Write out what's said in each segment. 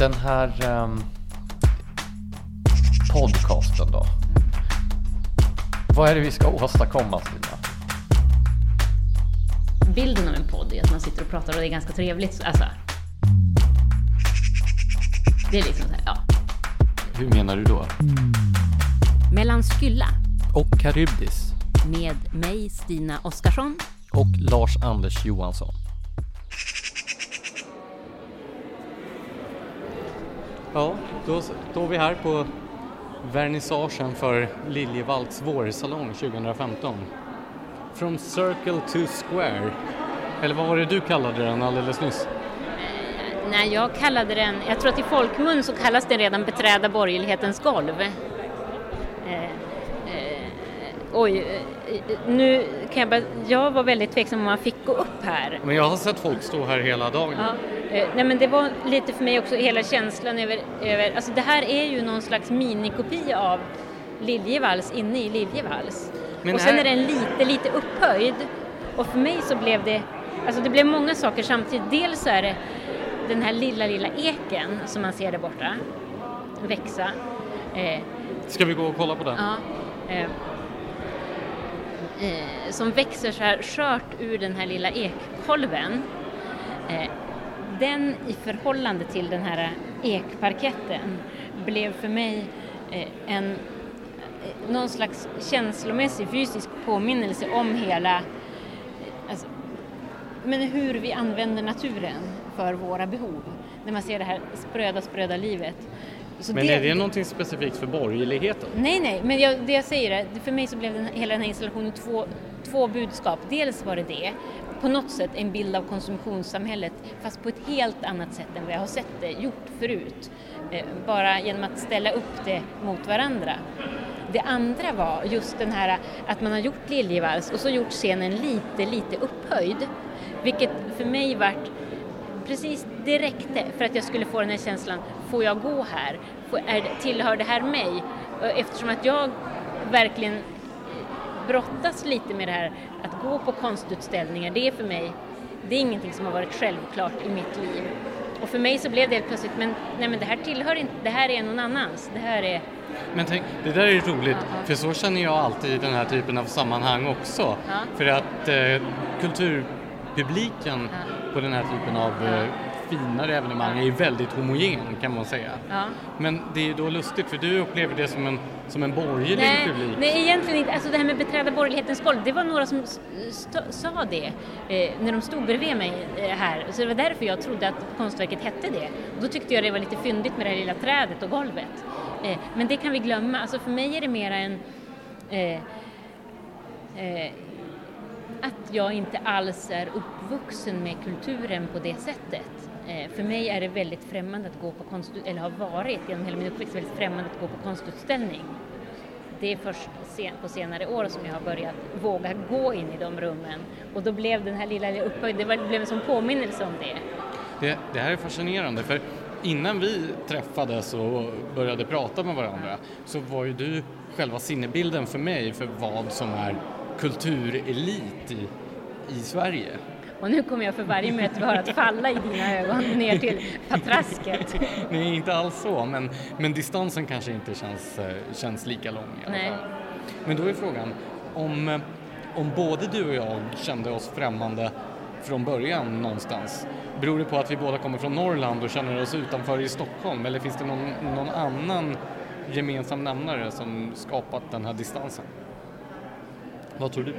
Den här ehm, podcasten då. Vad är det vi ska åstadkomma Stina? bilden av en podd är att man sitter och pratar och det är ganska trevligt. Alltså, det är liksom så här, ja. Hur menar du då? Mellan Skylla Och Karybdis. med mig, Stina Oskarsson. Och Lars-Anders Johansson. Ja, då står vi här på vernissagen för Liljevalchs vårsalong 2015. From Circle to Square. Eller vad var det du kallade den alldeles nyss? Nej, jag kallade den, jag tror att i folkmun så kallas den redan beträda borgerlighetens golv. Eh, Oj, eh, nu kan jag bara, jag var väldigt tveksam om man fick gå upp här. Men jag har sett folk stå här hela dagen. Ja, eh, nej men det var lite för mig också hela känslan över, över alltså det här är ju någon slags minikopia av Liljevalchs inne i Liljevalchs. Men och sen här- är den lite, lite upphöjd. Och för mig så blev det, alltså det blev många saker samtidigt. Dels så är det den här lilla, lilla eken som man ser där borta växa. Eh, Ska vi gå och kolla på den? Ja. Eh, eh, som växer så här skört ur den här lilla ekkolven. Eh, den i förhållande till den här ekparketten blev för mig eh, en eh, någon slags känslomässig fysisk påminnelse om hela eh, alltså, men hur vi använder naturen för våra behov. När man ser det här spröda, spröda livet. Så Men är det någonting specifikt för borgerligheten? Nej, nej, men jag, det jag säger är, för mig så blev den, hela den här installationen två, två budskap. Dels var det det, på något sätt en bild av konsumtionssamhället, fast på ett helt annat sätt än vad jag har sett det gjort förut. Eh, bara genom att ställa upp det mot varandra. Det andra var just den här att man har gjort Liljevalchs och så gjort scenen lite, lite upphöjd. Vilket för mig vart precis det räckte för att jag skulle få den här känslan, får jag gå här? Är, tillhör det här mig? Eftersom att jag verkligen brottas lite med det här att gå på konstutställningar, det är för mig, det är ingenting som har varit självklart i mitt liv. Och för mig så blev det helt plötsligt, men nej men det här tillhör inte, det här är någon annans, det här är, Men tänk, det där är roligt, för så känner jag alltid i den här typen av sammanhang också. Ja. För att eh, kulturpubliken på den här typen av eh, finare evenemang är ju väldigt homogen kan man säga. ja. Men det är ju då lustigt för du upplever det som en, som en borgerlig Nej, publik. nej, egentligen inte. Alltså det här med beträda borgerlighetens golv, det var några som sa det eh, när de stod bredvid mig eh, här. Så det var därför jag trodde att konstverket hette det. Och då tyckte jag det var lite fyndigt med det här lilla trädet och golvet. Eh, men det kan vi glömma. Alltså för mig är det mera en eh, eh, att jag inte alls är uppvuxen med kulturen på det sättet. Eh, för mig är det väldigt främmande att gå på konst, eller har varit genom hela min uppväxt väldigt främmande att gå på konstutställning. Det är först sen, på senare år som jag har börjat våga gå in i de rummen och då blev den här lilla, lilla det det blev en sån påminnelse om det. Det, det här är fascinerande för innan vi träffades och började prata med varandra så var ju du själva sinnebilden för mig för vad som är kulturelit i, i Sverige. Och nu kommer jag för varje möte vi har att falla i dina ögon ner till patrasket. Nej, inte alls så, men, men distansen kanske inte känns, eh, känns lika lång i alla Nej. fall. Men då är frågan, om, eh, om både du och jag kände oss främmande från början någonstans, beror det på att vi båda kommer från Norrland och känner oss utanför i Stockholm eller finns det någon, någon annan gemensam nämnare som skapat den här distansen? Vad tror du?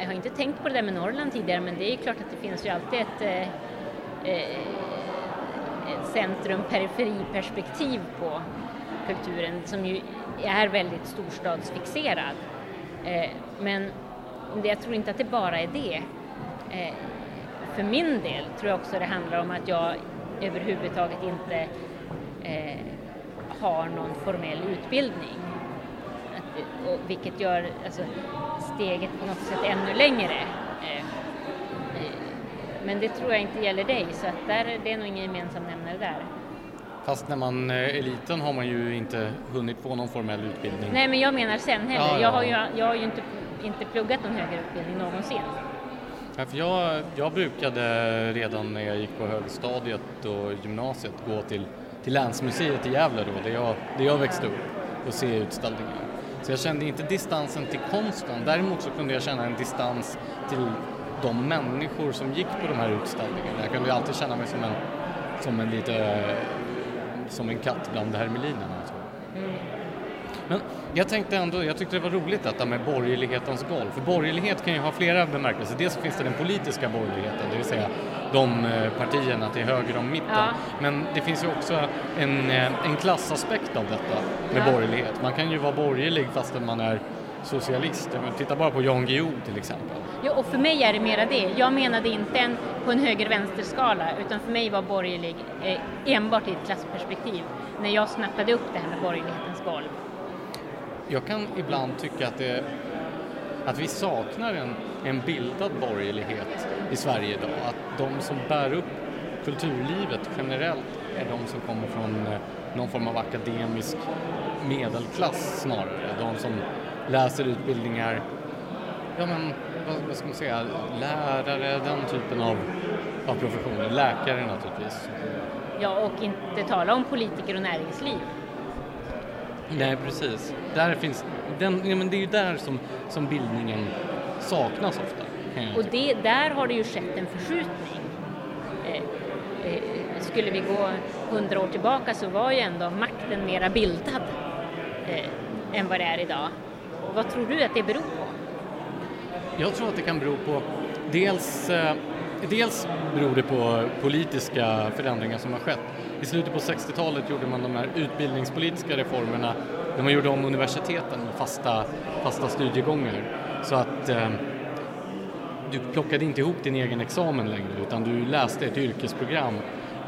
Jag har inte tänkt på det där med Norrland tidigare men det är ju klart att det finns ju alltid ett, eh, eh ett centrum-periferi-perspektiv på kulturen som ju är väldigt storstadsfixerad. Eh, men jag tror inte att det bara är det. Eh, för min del tror jag också det handlar om att jag överhuvudtaget inte eh, har någon formell utbildning. Och, vilket gör alltså, steget på något sätt ännu längre. Eh, eh, men det tror jag inte gäller dig, så att där, det är nog ingen gemensam nämnare där. Fast när man är eh, liten har man ju inte hunnit få någon formell utbildning. Nej, men jag menar sen heller. Ja, ja. Jag har ju, jag har ju inte, inte pluggat någon högre utbildning någonsin. Ja, för jag, jag brukade redan när jag gick på högstadiet och gymnasiet gå till, till Länsmuseet i Gävle då, där jag, där jag växte upp och se utställningar. Så jag kände inte distansen till konsten, däremot så kunde jag känna en distans till de människor som gick på de här utställningarna. Jag kunde alltid känna mig som en, som en lite, som en katt bland hermelinerna. Alltså. Mm. Men jag tänkte ändå, jag tyckte det var roligt detta med borgerlighetens golv. För borgerlighet kan ju ha flera bemärkelser. Dels finns det den politiska borgerligheten, det vill säga de eh, partierna till höger om mitten. Ja. Men det finns ju också en, eh, en klassaspekt av detta med ja. borgerlighet. Man kan ju vara borgerlig fastän man är socialist. Titta bara på Jan Guillou till exempel. Ja, och för mig är det mera det. Jag menade inte en, på en höger-vänster-skala utan för mig var borgerlig eh, enbart i ett klassperspektiv när jag snappade upp det här med borgerlighetens golv jag kan ibland tycka att, det, att vi saknar en, en bildad borgerlighet i Sverige idag. Att de som bär upp kulturlivet generellt är de som kommer från eh, någon form av akademisk medelklass snarare. De som läser utbildningar, ja men vad, ska man säga, lärare, den typen av, av professioner, läkare naturligtvis. Ja, och inte tala om politiker och näringsliv. Nej, precis. Där finns, den, ja, men det är ju där som, som bildningen saknas ofta. Och det, där har det ju skett en förskjutning. Eh, eh, skulle vi gå hundra år tillbaka så var ju ändå makten mera bildad eh, än vad det är idag. Vad tror du att det beror på? Jag tror att det kan bero på dels eh, Dels beror det på politiska förändringar som har skett. I slutet på 60-talet gjorde man de här utbildningspolitiska reformerna där man gjorde om universiteten med fasta, fasta studiegångar så att eh, du plockade inte ihop din egen examen längre utan du läste ett yrkesprogram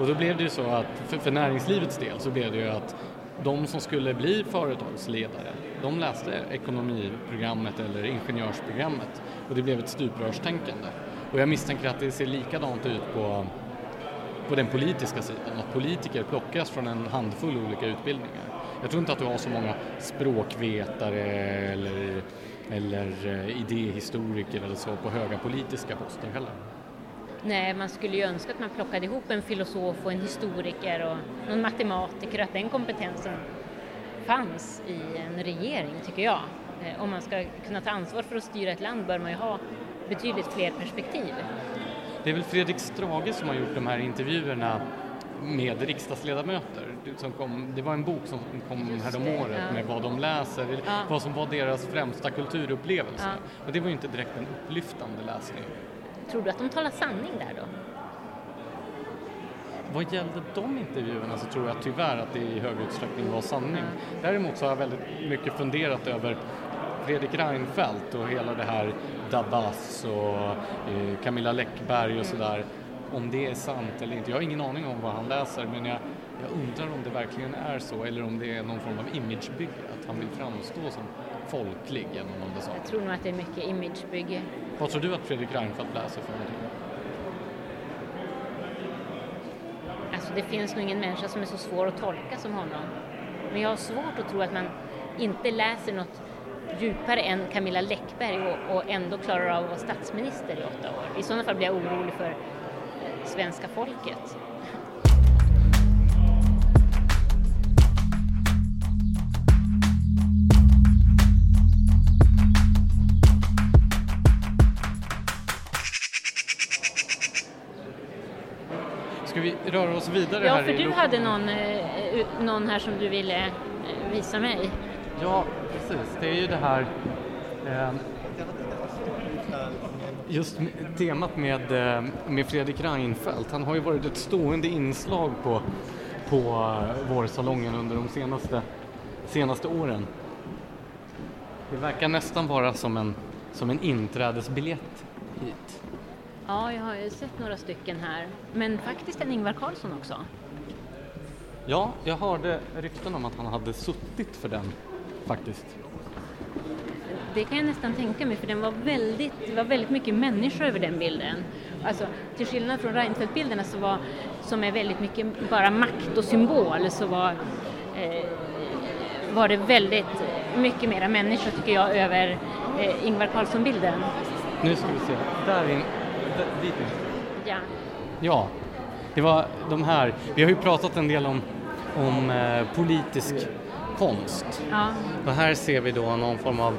och då blev det ju så att för, för näringslivets del så blev det ju att de som skulle bli företagsledare, de läste ekonomiprogrammet eller ingenjörsprogrammet och det blev ett stuprörstänkande. Och jag misstänker att det ser likadant ut på, på den politiska sidan, att politiker plockas från en handfull olika utbildningar. Jag tror inte att du har så många språkvetare eller, eller eh, idéhistoriker eller så på höga politiska poster heller. Nej, man skulle ju önska att man plockade ihop en filosof och en historiker och någon matematiker, att den kompetensen fanns i en regering, tycker jag. Eh, om man ska kunna ta ansvar för att styra ett land bör man ju ha betydligt fler perspektiv. Det är väl Fredrik Strage som har gjort de här intervjuerna med riksdagsledamöter. Som kom, det var en bok som kom häromåret ja. med vad de läser, ja. vad som var deras främsta kulturupplevelse. Ja. Och det var ju inte direkt en upplyftande läsning. Tror du att de talar sanning där då? Vad gällde de intervjuerna så tror jag tyvärr att det i hög utsträckning var sanning. Däremot så har jag väldigt mycket funderat över Fredrik Reinfeldt och hela det här Dabas och eh, Camilla Läckberg och sådär, om det är sant eller inte. Jag har ingen aning om vad han läser men jag, jag undrar om det verkligen är så eller om det är någon form av imagebygge, att han vill framstå som folklig genom någon sånt. Jag tror nog att det är mycket imagebygge. Vad tror du att Fredrik Reinfeldt läser för någonting? Alltså det finns nog ingen människa som är så svår att tolka som honom. Men jag har svårt att tro att man inte läser något djupare än Camilla Läckberg och, och ändå klarar av att vara statsminister i åtta år. I sådana fall blir jag orolig för eh, svenska folket. Ska vi röra oss vidare? Ja, här för du hade någon, eh, någon här som du ville eh, visa mig. Ja, precis. Det är ju det här eh, just temat med, eh, med Fredrik Reinfeldt. Han har ju varit ett stående inslag på, på eh, vårsalongen under de senaste, senaste åren. Det verkar nästan vara som en, som en inträdesbiljett hit. Ja, jag har ju sett några stycken här. Men faktiskt en Ingvar Carlsson också. Ja, jag hörde rykten om att han hade suttit för den faktiskt. Det kan jag nästan tänka mig för den var väldigt, det var väldigt mycket människor över den bilden. Alltså till skillnad från Reinfeldt-bilderna så var, som är väldigt mycket bara makt och symbol så var, eh, var det väldigt mycket mera människor tycker jag över eh, Ingvar Carlsson-bilden. Nu ska vi se, där in, där, dit in. Ja. Ja, det var de här. Vi har ju pratat en del om, om eh, politisk konst. Ja. Och här ser vi då någon form av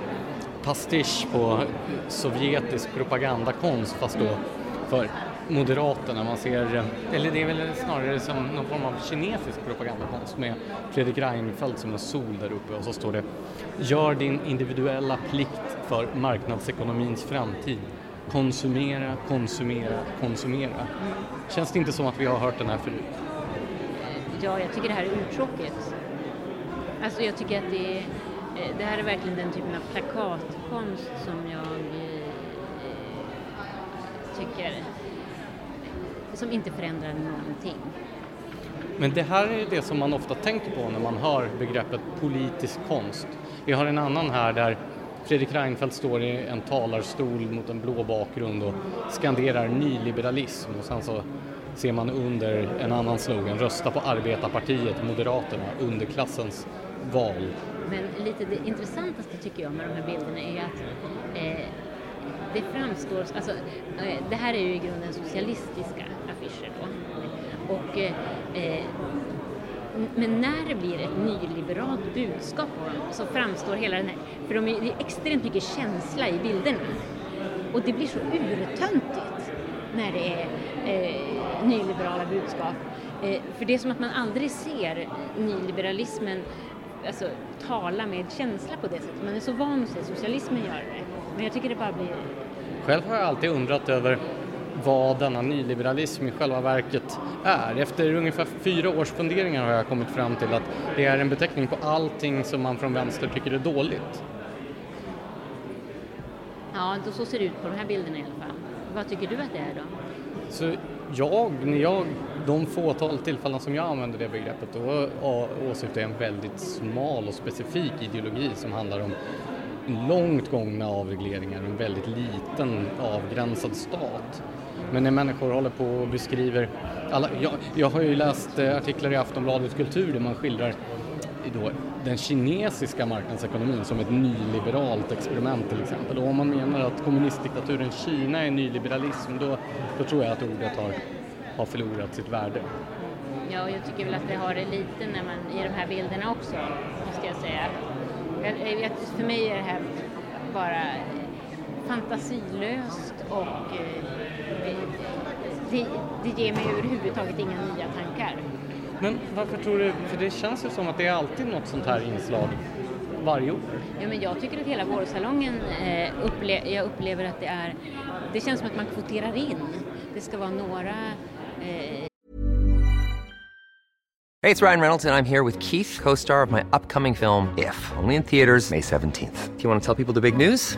pastisch på sovjetisk propagandakonst fast då för Moderaterna. Man ser, eller det är väl snarare som någon form av kinesisk propagandakonst med Fredrik Reinfeldt som en sol där uppe och så står det Gör din individuella plikt för marknadsekonomins framtid. Konsumera, konsumera, konsumera. Känns det inte som att vi har hört den här förut? Ja, jag tycker det här är uttråkigt. Alltså jag tycker att det, är, eh, det här är verkligen den typen av plakatkonst som jag eh, tycker som inte förändrar någonting. Men det här är det som man ofta tänker på när man hör begreppet politisk konst. Vi har en annan här där Fredrik Reinfeldt står i en talarstol mot en blå bakgrund och skanderar nyliberalism och sen så ser man under en annan slogan, rösta på arbetarpartiet, Moderaterna, underklassens val. Men lite det intressantaste tycker jag med de här bilderna är att eh, det framstår, alltså eh, det här är ju i grunden socialistiska affischer då. Och, eh, eh men när det blir ett nyliberalt budskap på dem så framstår hela den här, för de är, det är extremt mycket känsla i bilderna. Och det blir så urtöntigt när det är eh, nyliberala budskap. Eh, för det är som att man aldrig ser nyliberalismen alltså, tala med känsla på det sättet. Man är så van att se socialismen göra det. Men jag tycker det bara blir... Själv har jag alltid undrat över vad denna nyliberalism i själva verket är. Efter ungefär fyra års funderingar har jag kommit fram till att det är en beteckning på allting som man från vänster tycker är dåligt. Ja, då så ser det ut på de här bilderna i alla fall. Vad tycker du att det är då? Så jag, när jag, de fåtal tillfällen som jag använder det begreppet, då åsyftar jag en väldigt smal och specifik ideologi som handlar om långt gångna avregleringar och en väldigt liten avgränsad stat. Men när människor håller på och beskriver, alla, jag, jag har ju läst eh, artiklar i Aftonbladet Kultur där man skildrar då, den kinesiska marknadsekonomin som ett nyliberalt experiment till exempel. Och om man menar att kommunistdiktaturen Kina är nyliberalism då, då tror jag att ordet har, har förlorat sitt värde. Ja, jag tycker väl att det har det lite när man, i de här bilderna också, måste jag säga. Jag, jag, för mig är det här bara fantasilöst och eh, det, det ger mig överhuvudtaget inga nya tankar. Men varför tror du, för det känns ju som att det är alltid något sånt här inslag varje år. Ja, men jag tycker att hela vårsalongen, eh, upple- jag upplever att det är, det känns som att man kvoterar in. Det ska vara några eh, Hey, it's Ryan Reynolds, and I'm here with Keith, co star of my upcoming film, If, only in theaters, May 17th. Do you want to tell people the big news?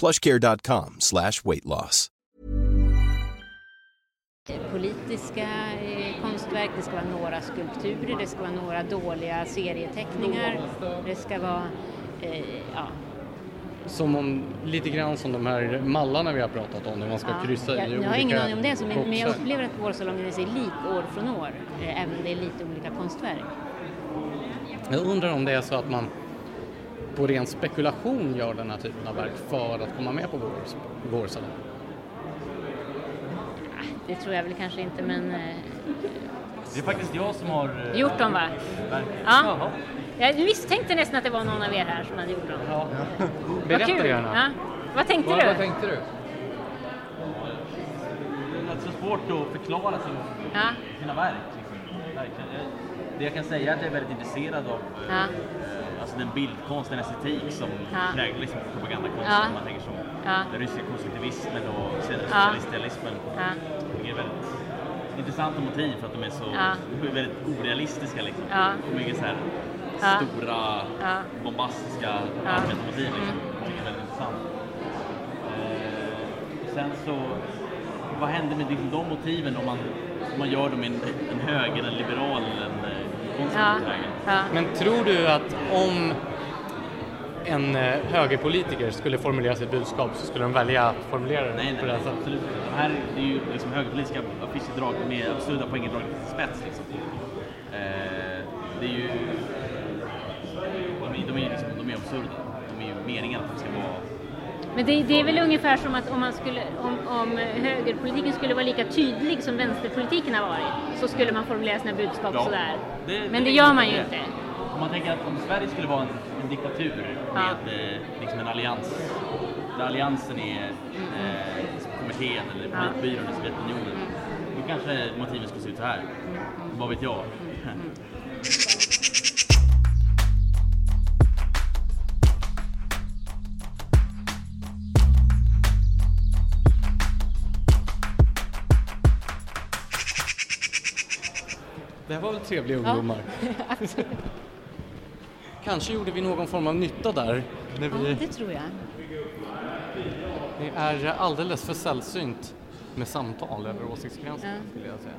plushcare.com slash weight loss. Politiska eh, konstverk, det ska vara några skulpturer, det ska vara några dåliga serieteckningar, det ska vara eh, ja, Som om, lite grann som de här mallarna vi har pratat om, när man ska Ja, kryssa jag, i jag olika har ingen aning om det, så, men, men jag upplever att vårsalongen är sig lik år från år, eh, även om det är lite olika konstverk. Jag undrar om det är så att man på ren spekulation gör den här typen av verk för att komma med på vår, vårsalong. Det tror jag väl kanske inte, men eh, Det är faktiskt jag som har... eh, gjort dem va? verk. Ja. Jaha. Jag misstänkte nästan att det var någon av er här som hade gjort dem. Ja. Vad Berätta kul! gärna. Ja. Vad tänkte Vad, du? vad tänkte du? Det är så svårt att förklara sin, Ja. sina verk. Liksom. Det jag kan säga är att jag är väldigt intresserad av eh, Ja. Alltså den bildkonst, den estetik som Ja. präglar liksom propagandakonsten. Ja. Man tänker som Ja. den ryska konstruktivismen och sen Ja. Det är väldigt intressanta motiv för att de är så de är väldigt orealistiska. Liksom. Ja. Och mycket så här stora, bombastiska Ja. arbetarmotiv. Liksom. Mm. Det är väldigt intressant. Eh, sen så, vad händer med liksom de motiven om man, om man gör dem i en, en höger, en liberal, en eh, Ja. Ja. Men tror du att om en eh, högerpolitiker skulle formulera sitt budskap så skulle de välja att formulera det Nej, på nej, det här sättet? absolut inte. De här det är ju liksom högerpolitiska affischer drag med absurda poänger dragna till spets. Liksom. Eh, det är ju... De är, de är, liksom, de är absurda. De är ju meningen att de ska vara... Men det, det är väl ungefär som att om, man skulle, om, om högerpolitiken skulle vara lika tydlig som vänsterpolitiken har varit så skulle man formulera sina budskap Ja, sådär. det- Men det är gör man ju det. inte. Om man tänker att om Sverige skulle vara en, en diktatur Ja. med eh, liksom en allians, där alliansen är eh, kommittén eller Ja. politbyrån i Sovjetunionen, då kanske motiven skulle se ut så här. Vad vet jag? Det här var väl trevliga ungdomar? Absolut. Kanske gjorde vi någon form av nytta där. När Ja, vi, det tror jag. det är alldeles för sällsynt med samtal över åsiktsgränserna Ja. skulle jag säga.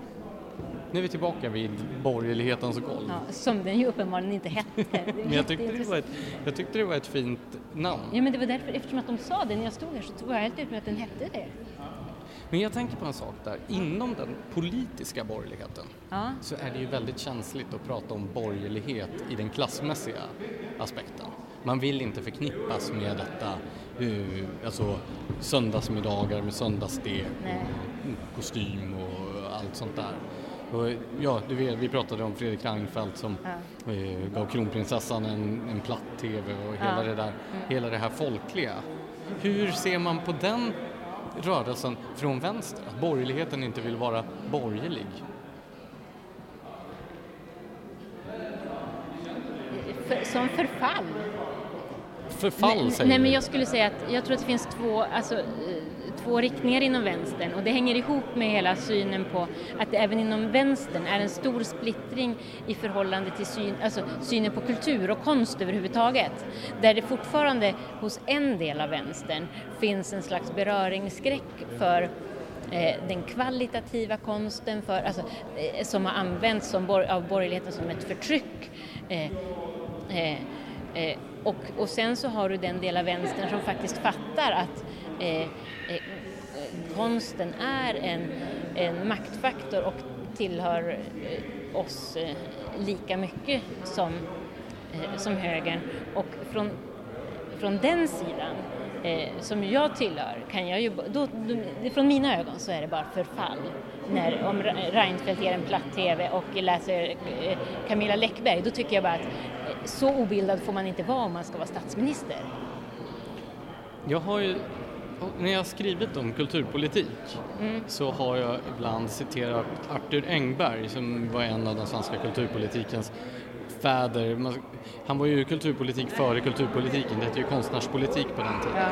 Nu är vi tillbaka vid borgerlighetens golv. Ja, som den ju uppenbarligen inte hette. Men jag tyckte, det var ett, jag tyckte det var ett fint namn. Ja, men det var därför, eftersom att de sa det när jag stod här så var jag helt ut med att den hette det. Men jag tänker på en sak där. Inom den politiska borgerligheten Ja. så är det ju väldigt känsligt att prata om borgerlighet i den klassmässiga aspekten. Man vill inte förknippas med detta, uh, alltså söndagsmiddagar med söndagsstek och kostym och allt sånt där. Och, ja, du vet, vi pratade om Fredrik Reinfeldt som eh, gav kronprinsessan en, en platt-tv och hela Ja. det där, Mm. hela det här folkliga. Hur ser man på den rörelsen från vänster? Att borgerligheten inte vill vara borgerlig? Som förfall. Förfall nej, säger nej, du. men jag skulle säga att jag tror att det finns två, alltså, eh, två riktningar inom vänstern och det hänger ihop med hela synen på att det även inom vänstern är en stor splittring i förhållande till syn, alltså, synen på kultur och konst överhuvudtaget. Där det fortfarande hos en del av vänstern finns en slags beröringsskräck för eh, den kvalitativa konsten för, alltså, eh, som har använts som av borgerligheten som ett förtryck. Eh, eh, eh, och, och sen så har du den del av vänstern som faktiskt fattar att eh, eh, eh, konsten är en, en maktfaktor och tillhör eh, oss eh, lika mycket som, eh, som högern. Och från, från den sidan eh, som jag tillhör kan jag ju, då, då, från mina ögon så är det bara förfall. När, om Reinfeldt ger en platt TV och läser eh, Camilla Läckberg, då tycker jag bara att så obildad får man inte vara om man ska vara statsminister. Jag har ju, när jag har skrivit om kulturpolitik Mm. så har jag ibland citerat Arthur Engberg som var en av den svenska kulturpolitikens fäder. Han var ju kulturpolitik före kulturpolitiken, det hette ju konstnärspolitik på den tiden.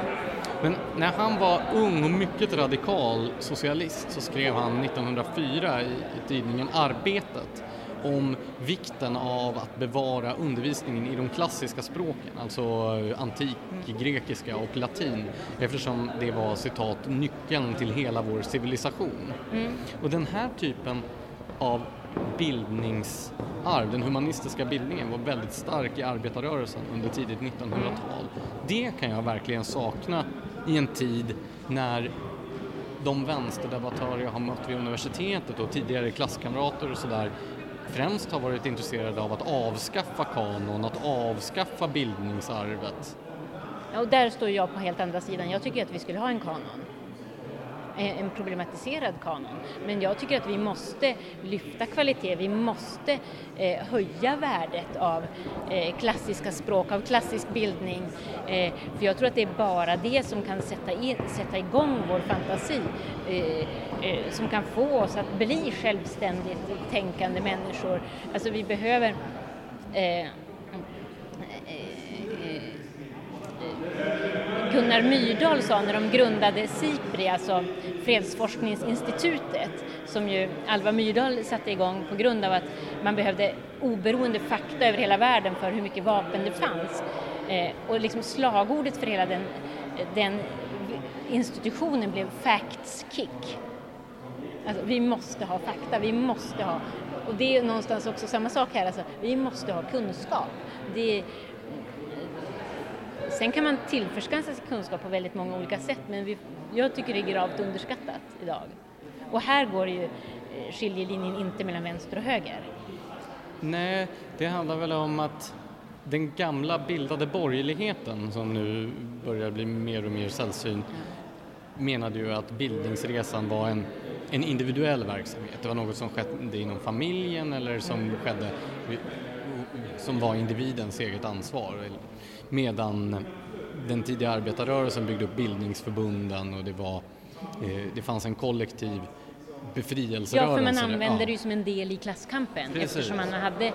Men när han var ung och mycket radikal socialist så skrev han 1904 i, i tidningen Arbetet om vikten av att bevara undervisningen i de klassiska språken, alltså eh, antik grekiska och latin, eftersom det var citat nyckeln till hela vår civilisation. Och den här typen av bildningsarv, den humanistiska bildningen, var väldigt stark i arbetarrörelsen under tidigt 1900-tal. Det kan jag verkligen sakna i en tid när de vänsterdebattörer jag har mött vid universitetet och tidigare klasskamrater och sådär främst har varit intresserade av att avskaffa kanon, att avskaffa bildningsarvet. Ja, och där står jag på helt andra sidan. Jag tycker att vi skulle ha en kanon. Eh, en problematiserad kanon. Men jag tycker att vi måste lyfta kvalitet, vi måste eh, höja värdet av eh, klassiska språk, av klassisk bildning. Eh, för jag tror att det är bara det som kan sätta, in, sätta igång vår fantasi, eh, eh, som kan få oss att bli självständigt tänkande människor. Alltså vi behöver eh, Gunnar Myrdal sa när de grundade SIPRI, alltså Fredsforskningsinstitutet, som ju Alva Myrdal satte igång på grund av att man behövde oberoende fakta över hela världen för hur mycket vapen det fanns. Eh, och liksom slagordet för hela den, den institutionen blev Facts Kick. Alltså, vi måste ha fakta, vi måste ha, och det är någonstans också samma sak här, alltså, vi måste ha kunskap. Det, sen kan man tillförskansa sig kunskap på väldigt många olika sätt, men vi, jag tycker det är gravt underskattat idag. Och här går ju eh, skiljelinjen inte mellan vänster och höger. Nej, det handlar väl om att den gamla bildade borgerligheten som nu börjar bli mer och mer sällsynt menade ju att bildningsresan var en, en individuell verksamhet. Det var något som skedde inom familjen eller som skedde som var individens eget ansvar. Medan den tidiga arbetarrörelsen byggde upp bildningsförbunden och det, var, eh, det fanns en kollektiv befrielserörelse. Ja, för man använder Ja. det ju som en del i klasskampen Precis. eftersom, man hade,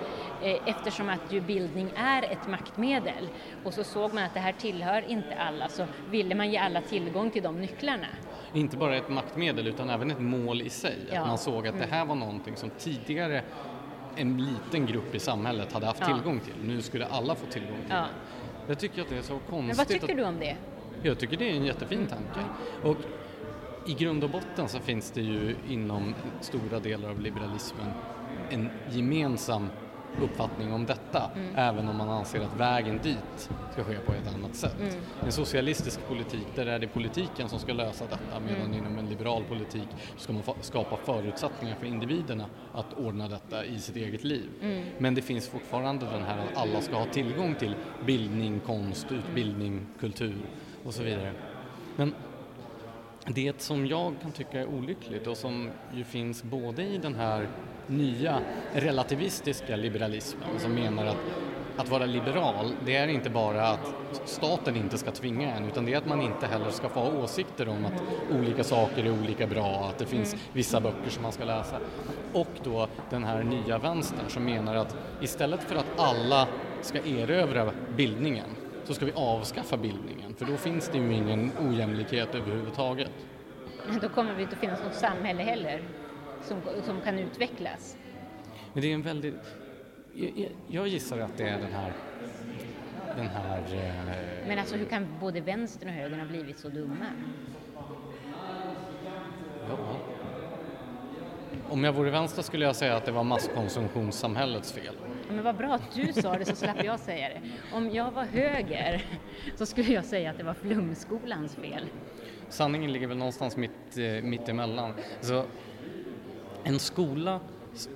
eh, eftersom att ju bildning är ett maktmedel och så såg man att det här tillhör inte alla så ville man ge alla tillgång till de nycklarna. Inte bara ett maktmedel utan även ett mål i sig. Ja. Att man såg att det här var någonting som tidigare en liten grupp i samhället hade haft Ja. tillgång till. Nu skulle alla få tillgång till Ja. det. Jag tycker att det är så konstigt. Men vad tycker att... du om det? Jag tycker det är en jättefin tanke. Och i grund och botten så finns det ju inom stora delar av liberalismen en gemensam uppfattning om detta, även om man anser att vägen dit ska ske på ett annat sätt. En socialistisk politik, där är det politiken som ska lösa detta, medan inom en liberal politik ska man skapa förutsättningar för individerna att ordna detta i sitt eget liv. Men det finns fortfarande den här att alla ska ha tillgång till bildning, konst, utbildning, kultur och så vidare. Men det som jag kan tycka är olyckligt och som ju finns både i den här nya relativistiska liberalismen som menar att att vara liberal, det är inte bara att staten inte ska tvinga en utan det är att man inte heller ska få ha åsikter om att olika saker är olika bra, att det finns vissa böcker som man ska läsa. Och då den här nya vänstern som menar att istället för att alla ska erövra bildningen så ska vi avskaffa bildningen för då finns det ju ingen ojämlikhet överhuvudtaget. Men Då kommer det inte att finnas något samhälle heller som, som kan utvecklas. Men det är en väldigt... Jag, jag- jag gissar att det är den här... Den här... Eh, Men alltså hur kan både vänstern och högern ha blivit så dumma? ja. Om jag vore vänster skulle jag säga att det var masskonsumtionssamhällets fel. Men vad bra att du sa det så slapp jag säga det. Om jag var höger så skulle jag säga att det var flumskolans fel. Sanningen ligger väl någonstans mitt, eh, mitt emellan. Så en skola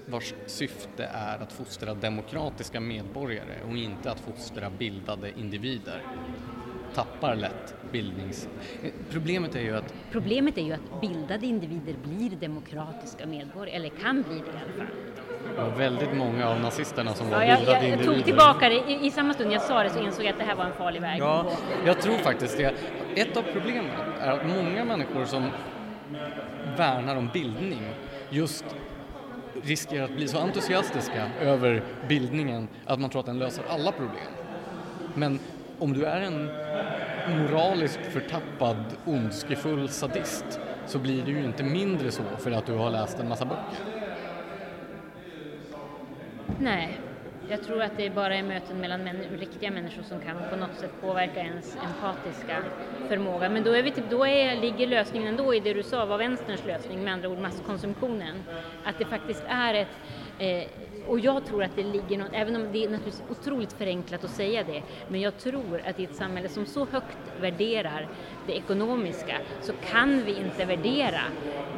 vars syfte är att fostra demokratiska medborgare och inte att fostra bildade individer. tappar lätt bildnings... Problemet är ju att Problemet är ju att bildade individer blir demokratiska medborgare, eller kan bli det i alla fall. Det var väldigt många av nazisterna som var Ja, jag, jag, jag tog tillbaka det. I, I samma stund jag sa det så insåg jag att det här var en farlig väg Ja, jag tror faktiskt det. Ett av problemen är att många människor som värnar om bildning just riskerar att bli så entusiastiska över bildningen att man tror att den löser alla problem. Men om du är en moraliskt förtappad, ondskefull sadist så blir det ju inte mindre så för att du har läst en massa böcker. Nej, jag tror att det bara är möten mellan män, riktiga människor som kan på något sätt påverka ens empatiska förmåga. Men då, är vi typ, då är, ligger lösningen ändå i det du sa var vänsterns lösning, med andra ord masskonsumtionen. Att det faktiskt är ett eh, och jag tror att det ligger något, även om det är naturligtvis otroligt förenklat att säga det, men jag tror att i ett samhälle som så högt värderar det ekonomiska så kan vi inte värdera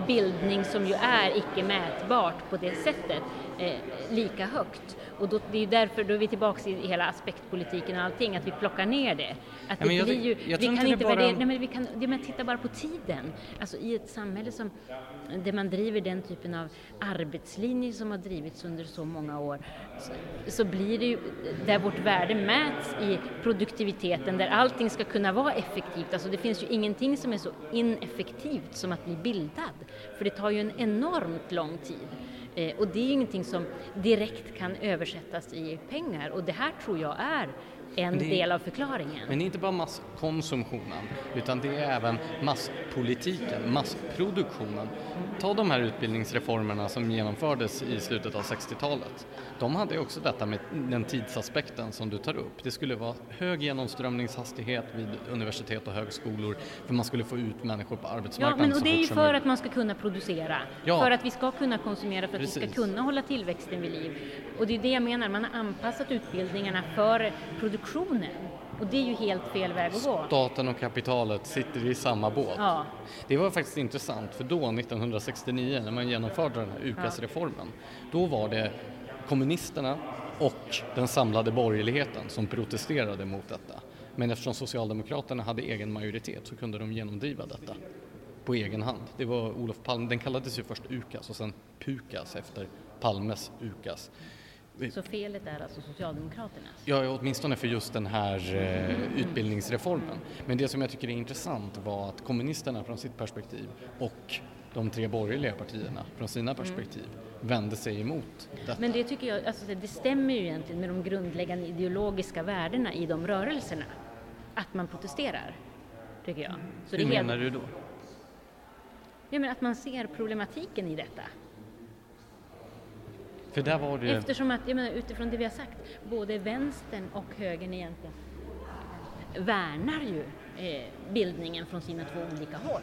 bildning som ju är icke mätbart på det sättet eh, lika högt. Och då, det är ju därför, då är vi tillbaka i hela aspektpolitiken och allting, att vi plockar ner det. Att Ja, det jag- blir ju, jag vi kan inte inte det bara- värdera, nej men vi kan, det, men titta bara på tiden. Alltså i ett samhälle som, där man driver den typen av arbetslinje som har drivits under så många år, så, så blir det ju, där vårt värde mäts i produktiviteten, där allting ska kunna vara effektivt. Alltså det finns ju ingenting som är så ineffektivt som att bli bildad, för det tar ju en enormt lång tid. Eh, och det är ju ingenting som direkt kan översättas i pengar. Och det här tror jag är en är- del av förklaringen. Men det är inte bara masskonsumtionen, utan det är även masspolitiken, massproduktionen. Ta de här utbildningsreformerna som genomfördes i slutet av 60-talet. De hade också detta med den tidsaspekten som du tar upp. Det skulle vara hög genomströmningshastighet vid universitet och högskolor för man skulle få ut människor på Ja, arbetsmarknaden men och det är ju för möjligt. att man ska kunna producera, Ja. för att vi ska kunna konsumera, för att vi Precis. ska kunna hålla tillväxten vid liv. Och det är det jag menar, man har anpassat utbildningarna för produktionen. Och det är ju helt fel väg att gå. Staten och kapitalet sitter i samma båt. Ja. Det var faktiskt intressant för då 1969 när man genomförde den här UKAS-reformen då var det kommunisterna och den samlade borgerligheten som protesterade mot detta. Men eftersom Socialdemokraterna hade egen majoritet så kunde de genomdriva detta på egen hand. Det var Olof Palme, den kallades ju först UKAS och sen PUKAS efter Palmes UKAS. Så felet är alltså Socialdemokraternas. Ja, åtminstone för just den här eh, utbildningsreformen. Men det som jag tycker är intressant var att kommunisterna från sitt perspektiv och de tre borgerliga partierna från sina perspektiv vände sig emot detta. Men det tycker jag, alltså det stämmer ju egentligen med de grundläggande ideologiska värdena i de rörelserna. Att man protesterar, tycker jag. Så Hur det är helt- menar du då? Ja, men att man ser problematiken i detta. För där var det... Eftersom att, jag menar, utifrån det vi har sagt, både vänstern och högern egentligen värnar ju eh, bildningen från sina två olika håll.